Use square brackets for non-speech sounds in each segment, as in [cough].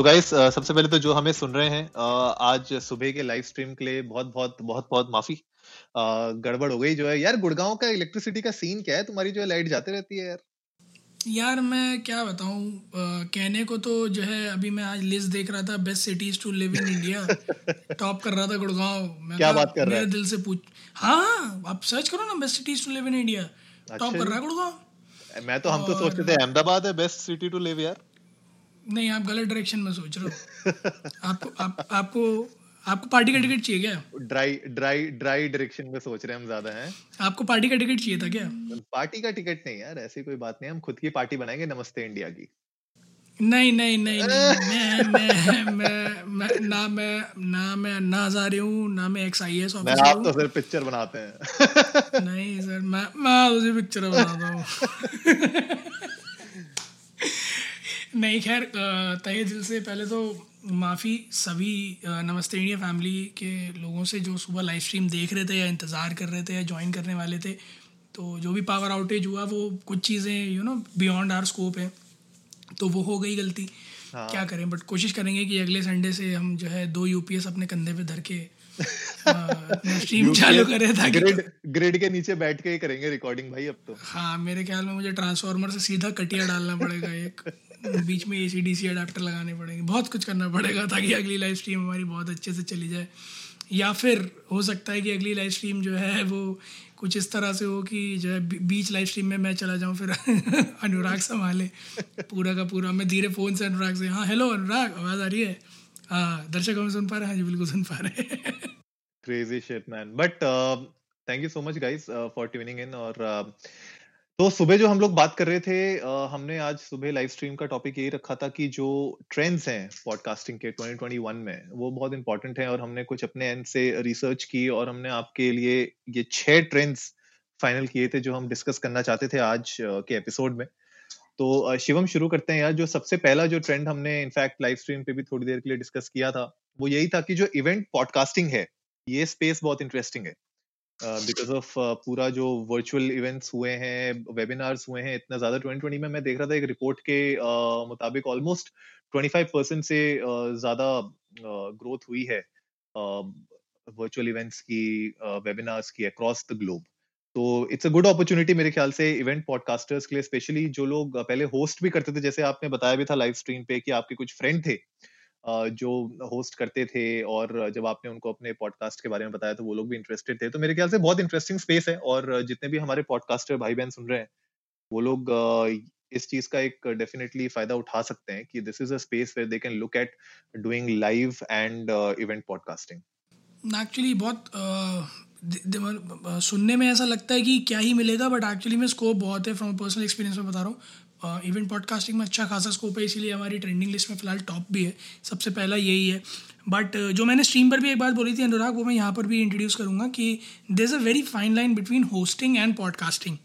तो गाइस सबसे पहले तो जो हमें सुन रहे हैं आज सुबह के लाइव स्ट्रीम के लिए बहुत बहुत बहुत बहुत माफ़ी। गड़बड़ हो गई जो है। यार गुड़गांव का इलेक्ट्रिसिटी का सीन क्या है? तुम्हारी जो है लाइट जाते रहती है यार। यार मैं क्या बताऊँ कहने को तो जो है अभी मैं आज लिस्ट देख रहा था best cities to live in India top कर रहा था गुड़गांव। मैं क्या बात कर रहा है? दिल से पूछ हाँ हाँ आप सर्च करो ना best cities to live in India top कर रहा है गुड़गांव। मैं तो हम तो सोचते थे अहमदाबाद है बेस्ट सिटी टू लिव यार। नहीं आप गलत डायरेक्शन में सोच रहे हो। आपको आप, आपको आपको पार्टी का टिकट चाहिए क्या? ड्राई ड्राई ड्राई डायरेक्शन में सोच रहे हैं हम ज़्यादा हैं। आपको पार्टी का टिकट चाहिए था क्या? पार्टी का टिकट नहीं यार ऐसी कोई बात नहीं हम खुद की पार्टी बनाएँगे नमस्ते इंडिया की। नहीं नहीं नहीं नहीं मैं मैं मैं मैं ना मैं ना मैं अन्ना हजारे हूँ ना मैं एक्स आई एस ऑफिसर आप तो सिर्फ़ पिक्चर बनाते हैं। नहीं सर मैं मैं उसी पिक्चर बनाता हूँ। [laughs] नहीं खैर तहे दिल से पहले तो माफ़ी सभी नमस्ते इंडिया फैमिली के लोगों से जो सुबह लाइव स्ट्रीम देख रहे थे या इंतज़ार कर रहे थे या ज्वाइन करने वाले थे तो जो भी पावर आउटेज हुआ वो कुछ चीज़ें you know beyond our scope है तो वो हो गई गलती। हाँ। क्या करें बट कोशिश करेंगे कि अगले संडे से हम जो है दो यूपीएस अपने कंधे पे धर के स्ट्रीम [laughs] चालू करें ताकि ग्रिड ग्रिड के नीचे बैठ के ही करेंगे रिकॉर्डिंग भाई अब तो। हाँ मेरे ख्याल में मुझे ट्रांसफार्मर से सीधा कटिया डालना पड़ेगा एक। बीच में ए सी डी सी अडाप्टर लगाने पड़ेंगे। बहुत कुछ करना पड़ेगा ताकि अगली लाइव स्ट्रीम हमारी बहुत अच्छे से चली जाए। या फिर हो सकता है कि अगली लाइव स्ट्रीम जो है वो कुछ इस तरह से हो कि जो है बीच लाइव स्ट्रीम में मैं चला जाऊँ फिर [laughs] अनुराग संभाले। पूरा का पूरा। मैं धीरे फ़ोन से अनुराग से हाँ हेलो अनुराग आवाज़ आ रही है? हाँ दर्शक हम सुन पा रहे हैं हाँ जी बिल्कुल सुन पा रहे हैं। Man. But uh, thank you so much guys uh, for tuning in और uh, तो सुबह जो हम लोग बात कर रहे थे uh, हमने आज सुबह लाइव स्ट्रीम का टॉपिक यही रखा था कि जो ट्रेंड्स हैं पॉडकास्टिंग के 2021 में वो बहुत इंपॉर्टेंट हैं और हमने कुछ अपने एंड से रिसर्च की और हमने आपके लिए ये छह ट्रेंड्स फाइनल किए थे जो हम डिस्कस करना चाहते थे आज के एपिसोड में। तो शिवम शुरू करते हैं यार जो सबसे पहला जो ट्रेंड हमने इनफैक्ट लाइव स्ट्रीम पे भी थोड़ी देर के लिए डिस्कस किया था वो यही था कि जो इवेंट पॉडकास्टिंग है ये स्पेस बहुत इंटरेस्टिंग है। बिकॉज़ ऑफ़ पूरा जो वर्चुअल इवेंट्स हुए हैं वेबिनार्स हुए हैं इतना ज़्यादा 2020 में मैं देख रहा था एक रिपोर्ट के uh, मुताबिक ऑलमोस्ट 25 परसेंट से uh, ज़्यादा ग्रोथ हुई है वर्चुअल इवेंट्स की वेबिनार्स की अक्रॉस द ग्लोब तो इट्स अ गुड अपॉर्चुनिटी मेरे ख्याल से इवेंट पॉडकास्टर्स के लिए स्पेशली जो लोग uh, पहले होस्ट भी करते थे जैसे आपने बताया भी था लाइव स्ट्रीम पे कि आपके कुछ फ्रेंड थे जो होस्ट करते थे और जब आपने उनको अपने पॉडकास्ट के बारे में बताया तो वो लोग भी इंटरेस्टेड थे। तो मेरे ख्याल से बहुत इंटरेस्टिंग स्पेस है और जितने भी हमारे पॉडकास्टर भाई बहन सुन रहे हैं, वो लोग इस चीज़ का एक डेफिनेटली फ़ायदा उठा सकते हैं कि this is a space where they can look at doing live and event podcasting actually बहुत सुनने में ऐसा लगता है कि क्या ही मिलेगा बट एक्चुअली में स्कोप बहुत है फ्रॉम पर्सनल एक्सपीरियंस में बता रहा हूँ। इवेंट पॉडकास्टिंग में अच्छा खासा स्कोप है, इसीलिए हमारी ट्रेंडिंग लिस्ट में फ़िलहाल टॉप भी है। सबसे पहला यही है। बट जो मैंने स्ट्रीम पर भी एक बात बोली थी अनुराग, वो मैं यहाँ पर भी इंट्रोड्यूस करूँगा कि there is a very fine line between hosting and podcasting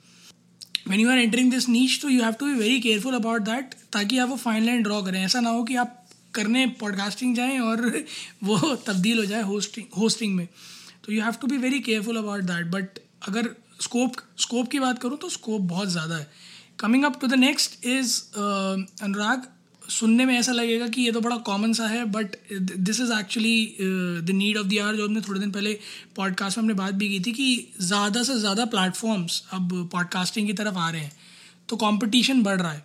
when you are entering this niche तो you have to be very careful about that ताकि आप वो फाइन लाइन ड्रॉ करें। ऐसा ना हो कि आप करने पॉडकास्टिंग जाएँ और [laughs] वो तब्दील हो जाए होस्टिंग होस्टिंग में। तो you have to be very careful about that but अगर स्कोप स्कोप की बात करूँ तो स्कोप बहुत ज़्यादा है। Coming up to the next is Anurag सुनने में ऐसा लगेगा कि ये तो बड़ा कॉमन सा है but this is actually the need of the hour जो हमने थोड़े दिन पहले पॉडकास्ट में हमने बात भी की थी कि ज़्यादा से ज़्यादा प्लेटफॉर्म्स अब पॉडकास्टिंग की तरफ़ आ रहे हैं तो कंपटीशन बढ़ रहा है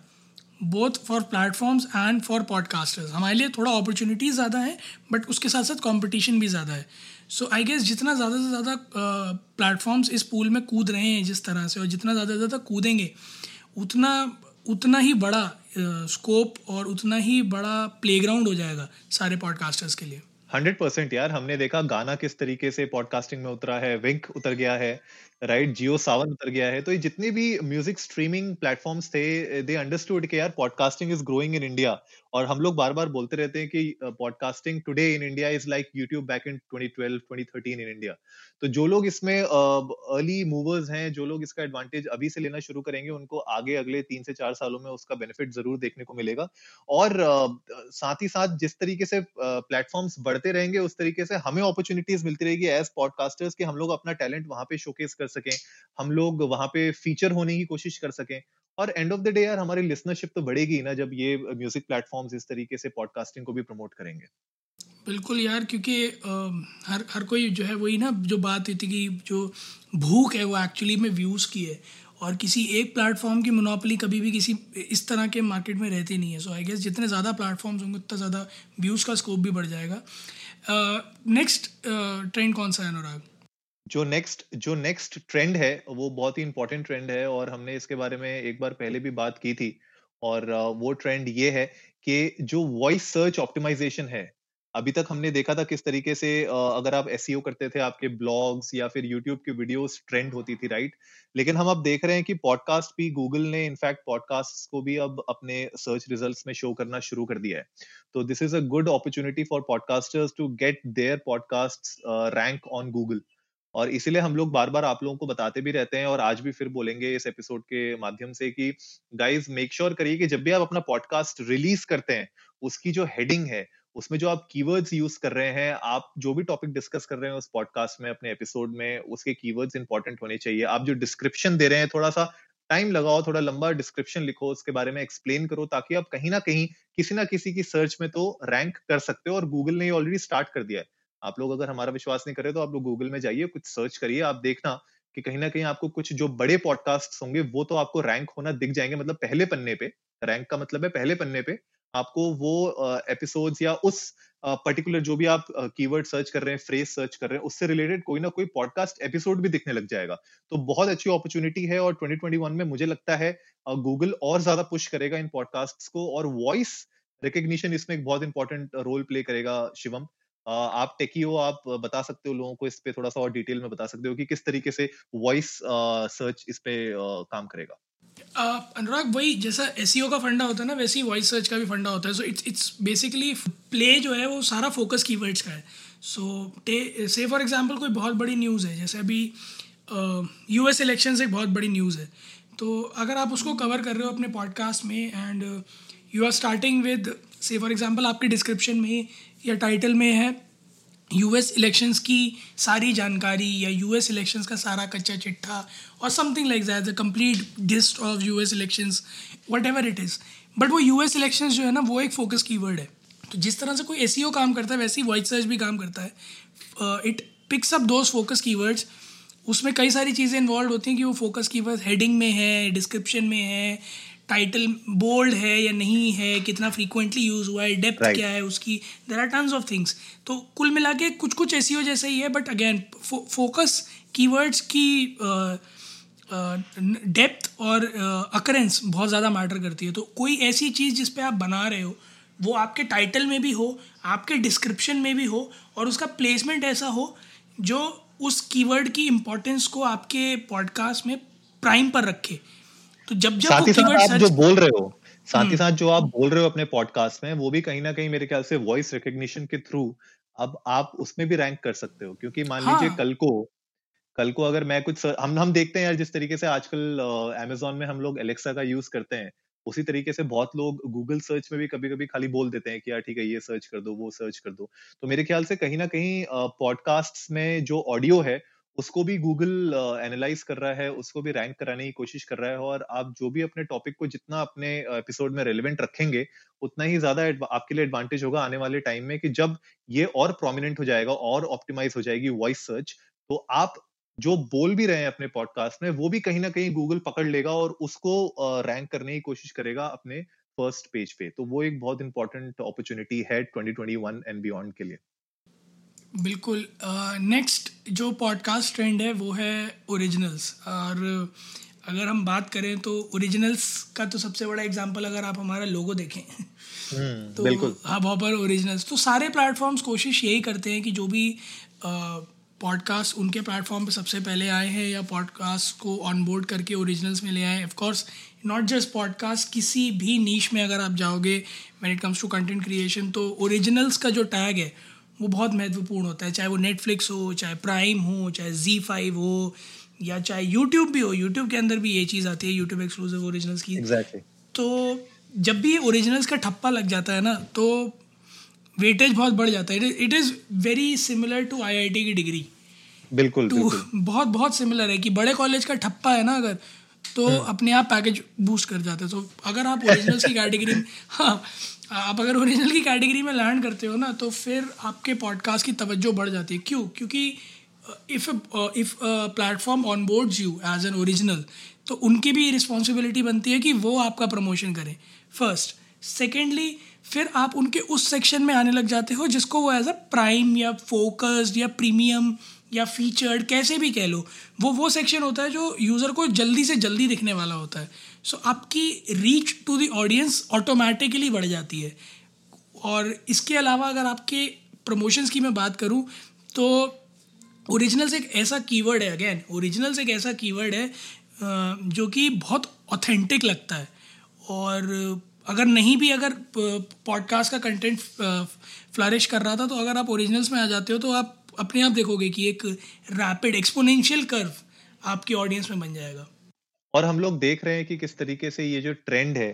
both for platforms and for podcasters हमारे लिए थोड़ा अपॉर्चुनिटीज़ ज़्यादा है बट उसके साथ साथ कॉम्पिटिशन भी ज़्यादा है। सो आई गेस जितना ज़्यादा से ज़्यादा प्लेटफॉर्म्स इस पूल में कूद रहे हैं जिस तरह से, और जितना ज़्यादा से ज़्यादा कूदेंगे उतना उतना ही बड़ा स्कोप और उतना ही बड़ा प्लेग्राउंड हो जाएगा सारे पॉडकास्टर्स के लिए। हंड्रेड परसेंट यार, हमने देखा गाना किस तरीके से पॉडकास्टिंग में उतरा है विंक उतर गया है। राइट जियो सावन उतर गया है। तो ये जितने भी म्यूज़िक स्ट्रीमिंग प्लेटफॉर्म्स थे दे अंडरस्टूड कि यार podcasting is growing in India और हम लोग बार बार बोलते रहते हैं कि podcasting today in India is like YouTube back in 2012 2013 in India तो जो लोग इसमें अर्ली मूवर्स हैं, जो लोग इसका एडवांटेज अभी से लेना शुरू करेंगे, उनको आगे अगले तीन से चार सालों में उसका बेनिफिट ज़रूर देखने को मिलेगा। और साथ ही साथ जिस तरीके से प्लेटफॉर्म्स बढ़ते रहेंगे, उस तरीके से हमें अपॉर्चुनिटीज़ मिलती रहेगी एज पॉडकास्टर्स कि हम लोग अपना टैलेंट वहाँ पे शोकेस कर सकें हम लोग वहाँ पे फीचर होने की कोशिश कर सकें। और एंड ऑफ़ द डे यार हमारी लिसनरशिप तो बढ़ेगी ना जब ये म्यूज़िक प्लेटफॉर्म्स इस तरीके से पॉडकास्टिंग को भी प्रमोट करेंगे। बिल्कुल यार क्योंकि हर हर कोई जो है वही ना जो बात हुई थी कि जो भूख है वो एक्चुअली में व्यूज़ की है। और किसी एक प्लेटफॉर्म की मोनोपली कभी भी किसी इस तरह के मार्केट में रहती नहीं है। सो आई गेस जितने ज़्यादा प्लेटफॉर्म्स होंगे उतना ज़्यादा व्यूज़ का स्कोप भी बढ़ जाएगा। नेक्स्ट uh, ट्रेंड uh, कौन सा है अनुराग? जो नेक्स्ट जो नेक्स्ट ट्रेंड है, वो बहुत ही इंपॉर्टेंट ट्रेंड है और हमने इसके बारे में एक बार पहले भी बात की थी। और वो ट्रेंड ये है कि जो वॉइस सर्च ऑप्टिमाइजेशन है, अभी तक हमने देखा था किस तरीके से अगर आप एस e करते थे, आपके ब्लॉग्स या फिर यूट्यूब की वीडियोस ट्रेंड होती थी राइट लेकिन हम अब देख रहे हैं कि पॉडकास्ट भी गूगल ने इनफैक्ट पॉडकास्ट को भी अब अपने सर्च रिजल्ट्स में शो करना शुरू कर दिया है। तो this is a good opportunity for podcasters to get their podcast rank on Google और इसीलिए हम लोग बार बार आप लोगों को बताते भी रहते हैं और आज भी फिर बोलेंगे इस एपिसोड के माध्यम से कि गाइज़ मेक श्योर करिए कि जब भी आप अपना पॉडकास्ट रिलीज़ करते हैं, उसकी जो हेडिंग है, उसमें जो आप कीवर्ड्स यूज़ कर रहे हैं, आप जो भी टॉपिक डिस्कस कर रहे हैं उस पॉडकास्ट में, अपने एपिसोड में, उसके कीवर्ड्स इंपॉर्टेंट होने चाहिए। आप जो डिस्क्रिप्शन दे रहे हैं थोड़ा सा टाइम लगाओ, थोड़ा लंबा डिस्क्रिप्शन लिखो, उसके बारे में एक्सप्लेन करो, ताकि आप कहीं ना कहीं किसी ना किसी की सर्च में तो रैंक कर सकते हो और गूगल ने ऑलरेडी स्टार्ट कर दिया है। आप लोग अगर हमारा विश्वास नहीं करें तो आप लोग गूगल में जाइए, कुछ सर्च करिए, आप देखना कि कहीं ना कहीं आपको कुछ जो बड़े पॉडकास्ट होंगे, वो तो आपको रैंक होना दिख जाएँगे मतलब पहले पन्ने पे। रैंक का मतलब है पहले पन्ने पे आपको वो एपिसोड्स या उस पर्टिकुलर जो भी आप कीवर्ड सर्च कर रहे हैं फ्रेज सर्च कर रहे हैं, उससे रिलेटेड कोई ना कोई पॉडकास्ट एपिसोड भी दिखने लग जाएगा। तो बहुत अच्छी अपॉर्चुनिटी है और 2021 में मुझे लगता है गूगल और ज़्यादा पुश करेगा इन पॉडकास्ट को और वॉइस रिकग्निशन इसमें एक बहुत इंपॉर्टेंट रोल प्ले करेगा शिवम। आप टेकी हो, आप बता सकते हो लोगों को इस पे थोड़ा सा और डिटेल में बता सकते हो कि किस तरीके से वॉइस सर्च इस पे काम करेगा? अनुराग, वही जैसा एस e का फंडा होता है ना, वैसे ही वॉइस सर्च का भी फंडा होता है। So it's it's basically play जो है, वो सारा फोकस कीवर्ड्स का है। सो से फॉर एग्जांपल कोई बहुत बड़ी न्यूज़ है, जैसे अभी यूएस इलेक्शन एक बहुत बड़ी न्यूज़ है। तो अगर आप उसको कवर कर रहे हो अपने पॉडकास्ट में and you are starting with से फॉर एग्ज़ाम्पल आपके डिस्क्रिप्शन में या टाइटल में है यूएस इलेक्शंस की सारी जानकारी या यूएस इलेक्शंस का सारा कच्चा चिट्ठा और something like that the complete gist of US elections whatever it is but वो यूएस इलेक्शंस जो है ना, वो एक फोकस कीवर्ड है. तो जिस तरह से कोई एस e काम करता है, वैसे ही वॉइस सर्च भी काम करता है. It picks up those focus keywords उसमें कई सारी चीज़ें इन्वॉल्व होती हैं कि वो फोकस कीवर्ड हेडिंग में है डिस्क्रिप्शन में है टाइटल बोल्ड है या नहीं है कितना फ्रीक्वेंटली यूज़ हुआ है डेप्थ right. क्या है उसकी there are tons of things तो कुल मिला के कुछ कुछ ऐसी हो जैसे ही है बट अगेन फोकस कीवर्ड्स की डेप्थ और अकरेंस uh, बहुत ज़्यादा मैटर करती है। तो कोई ऐसी चीज़ जिस पे आप बना रहे हो वो आपके टाइटल में भी हो आपके डिस्क्रिप्शन में भी हो और उसका प्लेसमेंट ऐसा हो जो उस कीवर्ड की इम्पोर्टेंस को आपके पॉडकास्ट में प्राइम पर रखे। तो जब जब साथ ही साथ आप जो बोल रहे हो साथ ही हम्म। साथ जो आप बोल रहे हो अपने पॉडकास्ट में वो भी कहीं ना कहीं मेरे ख्याल से वॉइस रिकग्निशन के थ्रू अब आप उसमें भी रैंक कर सकते हो क्योंकि मान हाँ. लीजिए कल को कल को अगर मैं कुछ सर, हम हम देखते हैं यार जिस तरीके से आजकल अमेजोन में हम लोग एलेक्सा का यूज़ करते हैं उसी तरीके से बहुत लोग गूगल सर्च में भी कभी कभी खाली बोल देते हैं कि यार ठीक है ये सर्च कर दो वो सर्च कर दो तो मेरे ख्याल से कहीं ना कहीं पॉडकास्ट में जो ऑडियो है उसको भी गूगल एनालाइज कर रहा है, उसको भी रैंक कराने की कोशिश कर रहा है और आप जो भी अपने टॉपिक को जितना अपने एपिसोड में रेलिवेंट रखेंगे, उतना ही ज़्यादा आपके लिए एडवांटेज होगा आने वाले टाइम में कि जब ये और प्रोमिनेंट हो जाएगा, और ऑप्टिमाइज हो जाएगी वॉइस सर्च तो आप जो बोल भी रहे हैं अपने पॉडकास्ट में, वो भी कहीं ना कहीं गूगल पकड़ लेगा और उसको रैंक करने की कोशिश करेगा अपने फ़र्स्ट पेज पे। तो वो एक बहुत इंपॉर्टेंट अपॉर्चुनिटी है 2021 एंड बियॉन्ड के लिए। बिल्कुल नेक्स्ट uh, जो पॉडकास्ट ट्रेंड है वो है ओरिजिनल्स और अगर हम बात करें तो ओरिजिनल्स का तो सबसे बड़ा एग्जांपल अगर आप हमारा लोगो देखें हम्म, [laughs] तो हब हॉपर ओरिजिनल्स तो सारे प्लेटफॉर्म्स कोशिश यही करते हैं कि जो भी पॉडकास्ट उनके प्लेटफॉर्म पे सबसे पहले आए हैं या पॉडकास्ट को ऑनबोर्ड करके ओरिजिनल्स में ले आए of course not just podcast किसी भी नीच में अगर आप जाओगे when it comes to content creation तो ओरिजिनल्स का जो टैग है वो बहुत महत्वपूर्ण होता है चाहे वो नेटफ्लिक्स हो चाहे प्राइम हो चाहे जी फाइव हो या चाहे यूट्यूब भी हो। यूट्यूब के अंदर भी ये चीज़ आती है यूट्यूब एक्सक्लूसिव ओरिजिनल्स की। Exactly. तो जब भी ओरिजिनल्स का ठप्पा लग जाता है ना तो वेटेज बहुत बढ़ जाता है। It is very similar to IIT की डिग्री बिल्कुल टू बहुत बहुत सिमिलर है कि बड़े कॉलेज का ठप्पा है ना अगर तो हम्म। अपने आप पैकेज बूस्ट कर जाते हैं। तो अगर आप ओरिजिनल्स की [laughs] कैटेगरी में हाँ आप अगर ओरिजिनल की कैटेगरी में लैंड करते हो ना तो फिर आपके पॉडकास्ट की तवज्जो बढ़ जाती है। क्यों? क्योंकि if if platform onboards you as an original तो उनकी भी रिस्पॉन्सिबिलिटी बनती है कि वो आपका प्रमोशन करें फ़र्स्ट सेकेंडली फिर आप उनके उस सेक्शन में आने लग जाते हो जिसको वो एज अ प्राइम या फोकस्ड या प्रीमियम या फीचर्ड कैसे भी कह लो वो वो सेक्शन होता है जो यूज़र को जल्दी से जल्दी दिखने वाला होता है। सो so, आपकी reach to the audience automatically बढ़ जाती है। और इसके अलावा अगर आपके प्रमोशंस की मैं बात करूँ तो ओरिजिनल्स एक ऐसा कीवर्ड है अगेन ओरिजिनल्स एक ऐसा कीवर्ड है जो कि बहुत ऑथेंटिक लगता है। और अगर नहीं भी अगर पॉडकास्ट का कंटेंट फ्लरिश कर रहा था तो अगर आप ओरिजिनल्स में आ जाते हो तो आप अपने आप देखोगे कि एक रैपिड एक्सपोनेंशियल कर्व आपकी ऑडियंस में बन जाएगा। और हम लोग देख रहे हैं कि किस तरीके से ये जो ट्रेंड है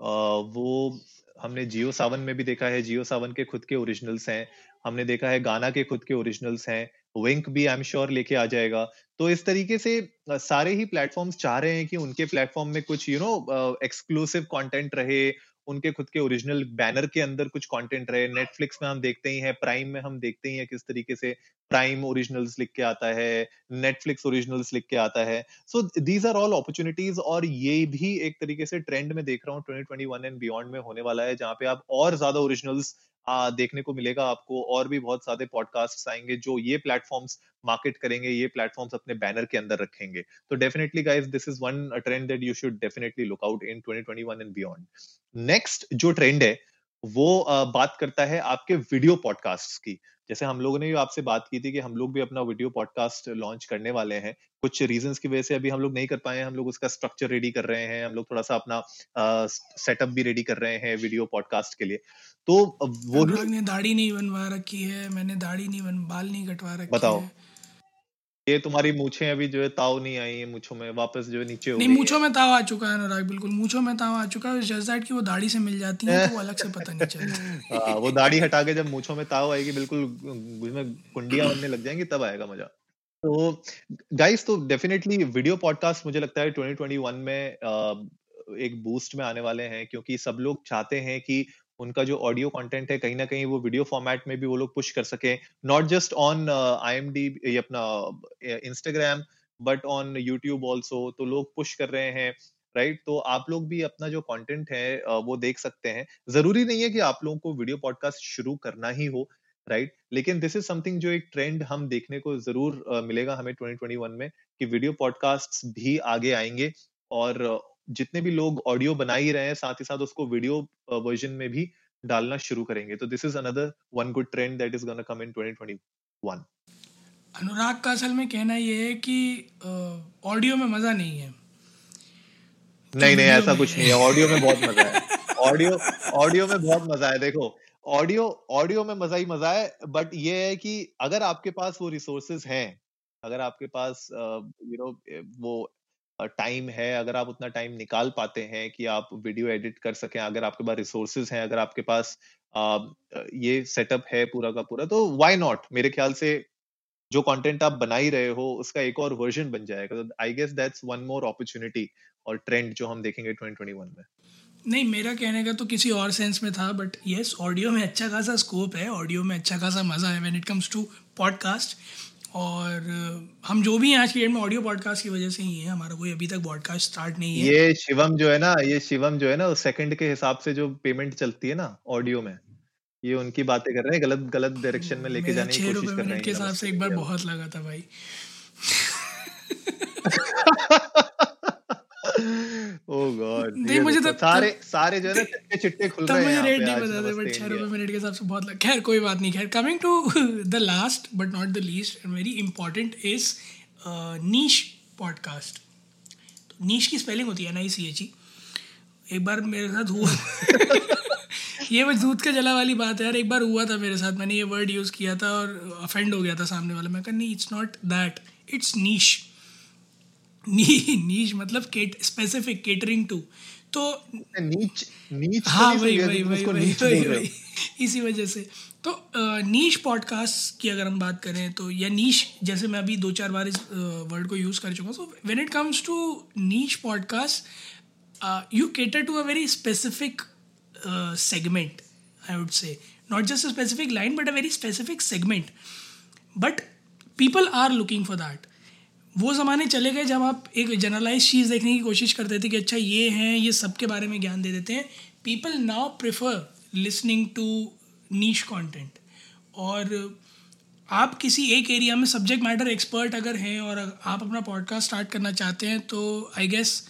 वो हमने जियो सावन में भी देखा है। जियो सावन के खुद के ओरिजिनल्स हैं। हमने देखा है गाना के खुद के ओरिजिनल्स हैं। विंक भी आई एम श्योर लेके आ जाएगा। तो इस तरीके से सारे ही प्लेटफॉर्म्स चाह रहे हैं कि उनके प्लेटफॉर्म में कुछ यू नो एक्सक्लूसिव कंटेंट रहे। उनके खुद के ओरिजिनल बैनर के अंदर कुछ कंटेंट रहे। नेटफ्लिक्स में हम देखते ही हैं प्राइम में हम देखते ही हैं किस तरीके से प्राइम ओरिजिनल्स लिख के आता है नेटफ्लिक्स ओरिजिनल्स लिख के आता है। So these are all opportunities और ये भी एक तरीके से ट्रेंड में देख रहा हूँ 2021 एंड बियॉन्ड में होने वाला है, जहाँ पे आप और ज़्यादा ओरिजिनल्स आ, देखने को मिलेगा आपको। और भी बहुत सारे पॉडकास्ट आएँगे जो ये प्लेटफॉर्म्स मार्केट करेंगे ये प्लेटफॉर्म्स अपने बैनर के अंदर रखेंगे। तो definitely guys this is one trend that you should definitely look out in 2021 and beyond next जो ट्रेंड है वो आ, बात करता है आपके वीडियो पॉडकास्ट की। जैसे हम लोगों ने भी आपसे बात की थी कि हम लोग भी अपना वीडियो पॉडकास्ट लॉन्च करने वाले हैं। कुछ रीजंस की वजह से अभी हम लोग नहीं कर पाए हम लोग उसका स्ट्रक्चर रेडी कर रहे हैं। हम लोग थोड़ा सा अपना सेटअप भी रेडी कर रहे हैं वीडियो पॉडकास्ट के लिए। तो वो लोग ने दाढ़ी नहीं बनवा रखी है मैंने दाढ़ी नहीं बन बाल नहीं कटवा रखे बताओ। ये तुम्हारी मूछे अभी जो है ताव नहीं आई है मूछों में वापस जो नीचे हो नहीं मूछों में ताव आ चुका है अनुराग बिल्कुल मूछों में ताव आ चुका है जस्ट दैट की वो दाढ़ी से मिल जाती है तो अलग से पता नहीं चलता। [laughs] हाँ, वो दाढ़ी हटा के जब मूछों में ताव आएगी बिल्कुल उसमें कुंडियाँ बनने लग जाएँगी तब आएगा मज़ा। तो गाइस तो डेफिनेटली वीडियो पॉडकास्ट मुझे लगता है 2021 में एक बूस्ट में आने वाले हैं क्योंकि सब लोग चाहते हैं कि उनका जो ऑडियो कंटेंट है, कहीं ना कहीं वो वीडियो फॉर्मेट में भी वो लोग पुश कर सके not just on I M D अपना Instagram but on YouTube also तो लोग पुश कर रहे हैं राइट right? तो आप लोग भी अपना जो कंटेंट है वो देख सकते हैं ज़रूरी नहीं है कि आप लोगों को वीडियो पॉडकास्ट शुरू करना ही हो राइट right? लेकिन दिस इज़ समथिंग जो एक ट्रेंड हम देखने को ज़रूर मिलेगा हमें 2021 में, कि वीडियो पॉडकास्ट भी आगे आएँगे और जितने भी लोग ऑडियो बना ही रहे हैं साथ ही साथ उसको वीडियो वर्जन में भी डालना शुरू करेंगे। तो this is another one good trend that is gonna come in 2021 Anurag का असल में कहना ये है कि ऑडियो में मज़ा नहीं है। नहीं नहीं ऐसा कुछ नहीं है। ऑडियो में बहुत मज़ा है। ऑडियो ऑडियो में बहुत मज़ा है। देखो ऑडियो ऑडियो में मज़ा ही मज़ा है बट ये है कि अगर आपके पास वो रिसोर्सेज हैं अगर आपके पास यू नो वो टाइम है, अगर आप उतना टाइम निकाल पाते हैं कि आप वीडियो एडिट कर सकें, अगर आपके पास रिसोर्सेज हैं, अगर आपके पास ये सेटअप है पूरा का पूरा तो व्हाई नॉट मेरे ख्याल से जो कंटेंट आप बना ही रहे हो, उसका एक और वर्जन बन जाएगा। I guess that's one more opportunity और ट्रेंड जो हम देखेंगे 2021 में। नहीं, मेरा कहने का तो किसी और सेंस में था बट यस ऑडियो में अच्छा खासा स्कोप है ऑडियो में अच्छा खासा मज़ा है when it comes to podcast और हम जो भी हैं आज की डेट में ऑडियो पॉडकास्ट की वजह से ही है हमारा कोई अभी तक पॉडकास्ट स्टार्ट नहीं है। ये शिवम जो है ना ये शिवम जो है ना सेकंड के हिसाब से जो पेमेंट चलती है ना ऑडियो में ये उनकी बातें कर रहे हैं गलत गलत डायरेक्शन में लेके जाने की कोशिश कर रहे हैं के हिसाब से एक बार बहुत लगा था भाई। [laughs] [laughs] गॉड नहीं मुझे तो सारे सारे जो है ना चिट्टे चिट्टे खुल रहे हैं मुझे रेट नहीं पता था बट छह रुपए मिनट के हिसाब से बहुत लग खैर कोई बात नहीं खैर coming to the last but not the least and very important is niche podcast तो नीश की स्पेलिंग होती है एन आई सी एच ई एक बार मेरे साथ हुआ [laughs] ये बस दूध का जला वाली बात है यार एक बार हुआ था मेरे साथ मैंने ये वर्ड यूज़ किया था और अफेंड हो गया था सामने वाला। मैं कहा नहीं it's not that it's niche knee niche मतलब केट स्पेसिफिक केटरिंग टू तो नीच नीच तो हाँ वही वही वही वही वही इसी वजह से। तो नीच पॉडकास्ट की अगर हम बात करें तो या नीच जैसे मैं अभी दो चार बार इस वर्ड को यूज़ कर चुका हूँ so when it comes to niche podcast you cater to a very specific segment I would say not just a specific line but a very specific segment but people are looking for that. वो ज़माने चले गए जब आप एक generalise चीज़ देखने की कोशिश करते थे कि अच्छा ये हैं, ये सब के बारे में ज्ञान दे देते हैं। People now prefer listening to niche content और आप किसी एक एरिया में सब्जेक्ट मैटर एक्सपर्ट अगर हैं और आप अपना पॉडकास्ट स्टार्ट करना चाहते हैं तो I guess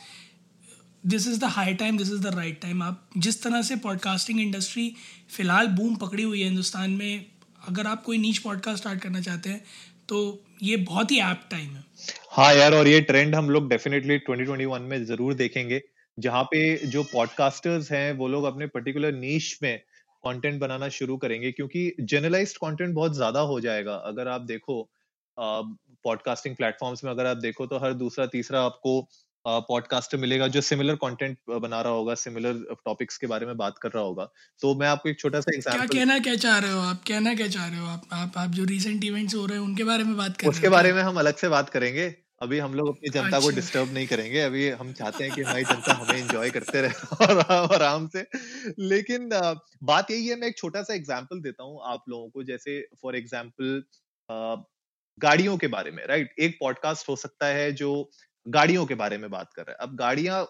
this is the high time this is the right time आप जिस तरह से पॉडकास्टिंग इंडस्ट्री फ़िलहाल बूम पकड़ी हुई है हिंदुस्तान में, अगर आप कोई नीच पॉडकास्ट स्टार्ट करना चाहते हैं तो ये बहुत ही ऐप टाइम है। हाँ यार, और ये ट्रेंड हम लोग डेफिनेटली 2021 में ज़रूर देखेंगे, जहाँ पे जो पॉडकास्टर्स हैं, वो लोग अपने पर्टिकुलर नीश में कंटेंट बनाना शुरू करेंगे, क्योंकि जनरलाइज्ड कंटेंट बहुत ज़्यादा हो जाएगा। अगर आप देखो पॉडकास्टिंग प्लेटफॉर्म्स में अगर आप देखो तो हर दूसरा तीसरा आपको पॉडकास्टर मिलेगा जो सिमिलर कंटेंट बना रहा होगा सिमिलर टॉपिक्स के बारे में बात कर रहा होगा। तो मैं आपको एक छोटा सा एग्जांपल क्या कहना क्या चाह रहे हो आप? कहना क्या चाह रहे हो आप? आप आप जो रीसेंट इवेंट्स हो रहे हैं उनके बारे में बात कर उसके बारे में हम अलग से बात करेंगे। अभी हम लोग अपनी जनता को अच्छा। डिस्टर्ब नहीं करेंगे। अभी हम चाहते हैं कि हमारी जनता हमें एंजॉय करते रहे [laughs] और आराम से। लेकिन बात यही है मैं एक छोटा सा एग्ज़ाम्पल देता हूँ आप लोगों को। जैसे फॉर एग्ज़ाम्पल गाड़ियों के बारे में राइट एक पॉडकास्ट हो सकता है जो गाड़ियों के बारे में बात कर रहा है। अब गाड़ियाँ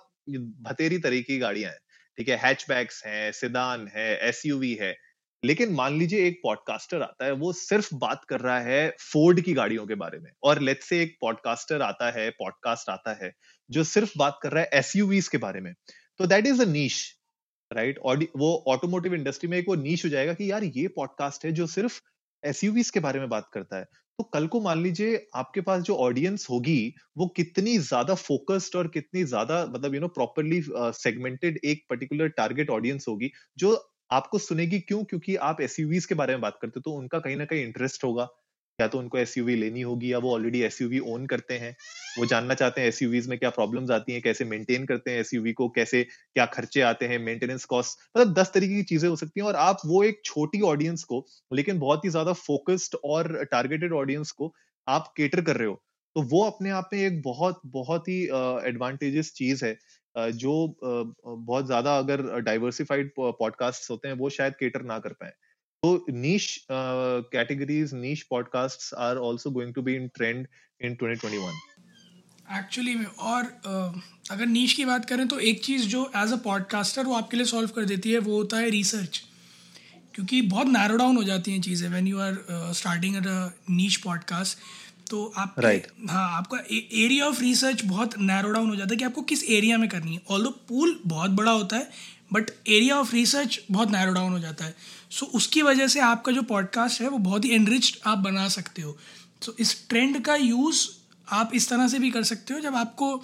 भतेरी तरह की गाड़ियाँ हैं, ठीक है? हैचबैक्स हैं सिदान है एसयूवी है, लेकिन मान लीजिए एक पॉडकास्टर आता है, वो सिर्फ़ बात कर रहा है फोर्ड की गाड़ियों के बारे में। और लेट्स से एक पॉडकास्टर आता है पॉडकास्ट आता है, जो सिर्फ़ बात कर रहा है एसयूवीज के बारे में। तो that is a niche right वो ऑटोमोटिव इंडस्ट्री में एक वो नीश हो जाएगा कि यार ये पॉडकास्ट है जो सिर्फ़ एसयूवीज के बारे में बात करता है। तो कल को मान लीजिए आपके पास जो ऑडियंस होगी, वो कितनी ज़्यादा फोकस्ड और कितनी ज़्यादा मतलब यू नो प्रॉपरली सेगमेंटेड एक पर्टिकुलर टारगेट ऑडियंस होगी, जो आपको सुनेगी क्यों? क्योंकि आप एसयूवीज के बारे में बात करते हो तो उनका कहीं ना कहीं इंटरेस्ट होगा। या तो उनको एसयूवी लेनी होगी या वो ऑलरेडी एसयूवी ओन करते हैं वो जानना चाहते हैं एस में क्या प्रॉब्लम्स आती हैं कैसे मेंटेन करते हैं एसयूवी को कैसे क्या खर्चे आते हैं मेंटेनेंस कॉस्ट मतलब दस तरीके की चीज़ें हो सकती हैं और आप वो एक छोटी ऑडियंस को लेकिन बहुत ही ज़्यादा फोकस्ड और टारगेटेड ऑडियंस को आप केटर कर रहे हो तो वो अपने आप में एक बहुत बहुत ही एडवांटेजेस uh, चीज़ है अ, जो अ, बहुत ज़्यादा अगर डाइवर्सिफाइड पॉडकास्ट होते हैं वो शायद केटर ना कर पाए। तो niche uh, categories niche podcasts are also going to be in trend in 2021 actually में और अ, अगर नीच की बात करें तो एक चीज़ जो एज अ पॉडकास्टर वो आपके लिए सॉल्व कर देती है वो होता है रिसर्च क्योंकि बहुत नैरो डाउन हो जाती हैं चीज़ें when you are starting at a niche podcast तो आप Right. हाँ आपका एरिया ऑफ़ रिसर्च बहुत नैरो डाउन हो जाता है कि आपको किस एरिया में करनी है. ऑल पूल बहुत बड़ा होता है बट एरिया ऑफ़ रिसर्च बहुत नैरो डाउन हो जाता है। सो so, उसकी वजह से आपका जो पॉडकास्ट है वो बहुत ही एनरिच्ड आप बना सकते हो। सो इस ट्रेंड का यूज़ आप इस तरह से भी कर सकते हो जब आपको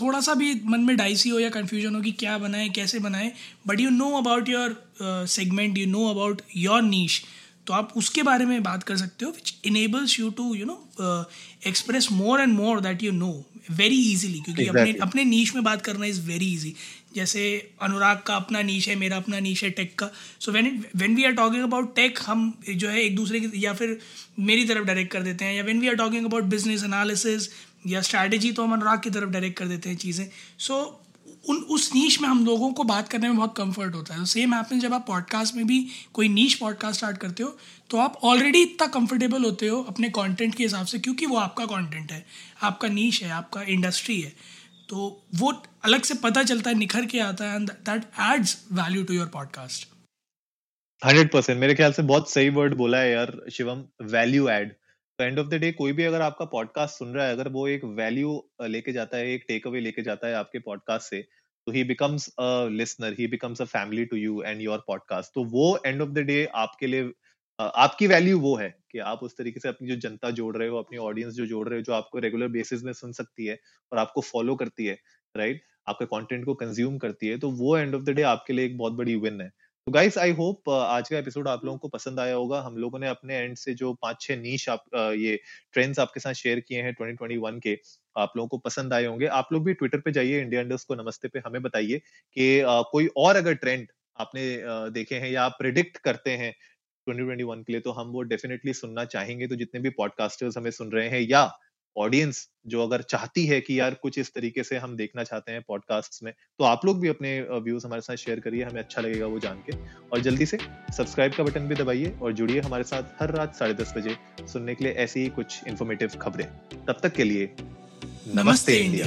थोड़ा सा भी मन में डाइसी हो या कन्फ्यूज़न हो कि क्या बनाए कैसे बनाए but you know about your segment you know about your niche तो आप उसके बारे में बात कर सकते हो which enables you to you know express more and more that you know very easily क्योंकि अपने Exactly. अपने नीश में बात करना इज़ वेरी इजी जैसे अनुराग का अपना नीच है मेरा अपना नीच है टेक का। So when when we are talking about tech हम जो है एक दूसरे की या फिर मेरी तरफ़ डायरेक्ट कर देते हैं या when we are talking about business analysis या स्ट्रैटेजी तो हम अनुराग की तरफ़ डायरेक्ट कर देते हैं चीज़ें। सो so, उन उस नीच में हम लोगों को बात करने में बहुत कंफर्ट होता है। सेम हैपन जब आप पॉडकास्ट में भी कोई नीच पॉडकास्ट स्टार्ट करते हो तो आप ऑलरेडी इतना कंफर्टेबल होते हो अपने कंटेंट के हिसाब से क्योंकि वो आपका कंटेंट है आपका नीच है आपका इंडस्ट्री है। तो वो अलग से पता चलता है, निखर के आता है and that adds value to your podcast hundred percent. मेरे ख्याल से बहुत सही वर्ड बोला है यार Shivam value add end of the day कोई भी अगर आपका पॉडकास्ट सुन रहा है, अगर वो एक वैल्यू लेके जाता है, एक टेक अवे लेके जाता है आपके पॉडकास्ट से तो ही becomes a listener he becomes a family to you and your podcast तो वो एंड ऑफ़ द डे आपके लिए आपकी वैल्यू वो है कि आप उस तरीके से अपनी जो जनता जोड़ रहे हो, अपनी ऑडियंस जो जोड़ रहे हो, जो आपको रेगुलर बेसिस में सुन सकती है और आपको फॉलो करती है राइट आपके कंटेंट को कंज्यूम करती है तो वो एंड ऑफ़ द डे आपके लिए एक बहुत बड़ी विन है। तो गाइस आई होप आज का एपिसोड आप लोगों को पसंद आया होगा। हम लोगों ने अपने एंड से जो पाँच छह नीच आप ये ट्रेंड्स आपके साथ शेयर किए हैं 2021 के, आप लोगों को पसंद आए होंगे। आप लोग भी ट्विटर पे जाइए इंडिया इंडस्ट को नमस्ते पे हमें बताइए कि कोई और अगर ट्रेंड आपने देखे हैं या आप प्रिडिक्ट करते हैं 2021 के लिए तो हम वो डेफिनेटली सुनना चाहेंगे। तो जितने भी पॉडकास्टर्स हमें सुन रहे हैं या ऑडियंस जो अगर चाहती है कि यार कुछ इस तरीके से हम देखना चाहते हैं पॉडकास्ट में तो आप लोग भी अपने व्यूज़ हमारे साथ शेयर करिए, हमें अच्छा लगेगा वो जान के। और जल्दी से सब्सक्राइब का बटन भी दबाइए और जुड़िए हमारे साथ हर रात साढ़े दस बजे सुनने के लिए ऐसी ही कुछ इन्फॉर्मेटिव खबरें। तब तक के लिए नमस्ते, इंडिया।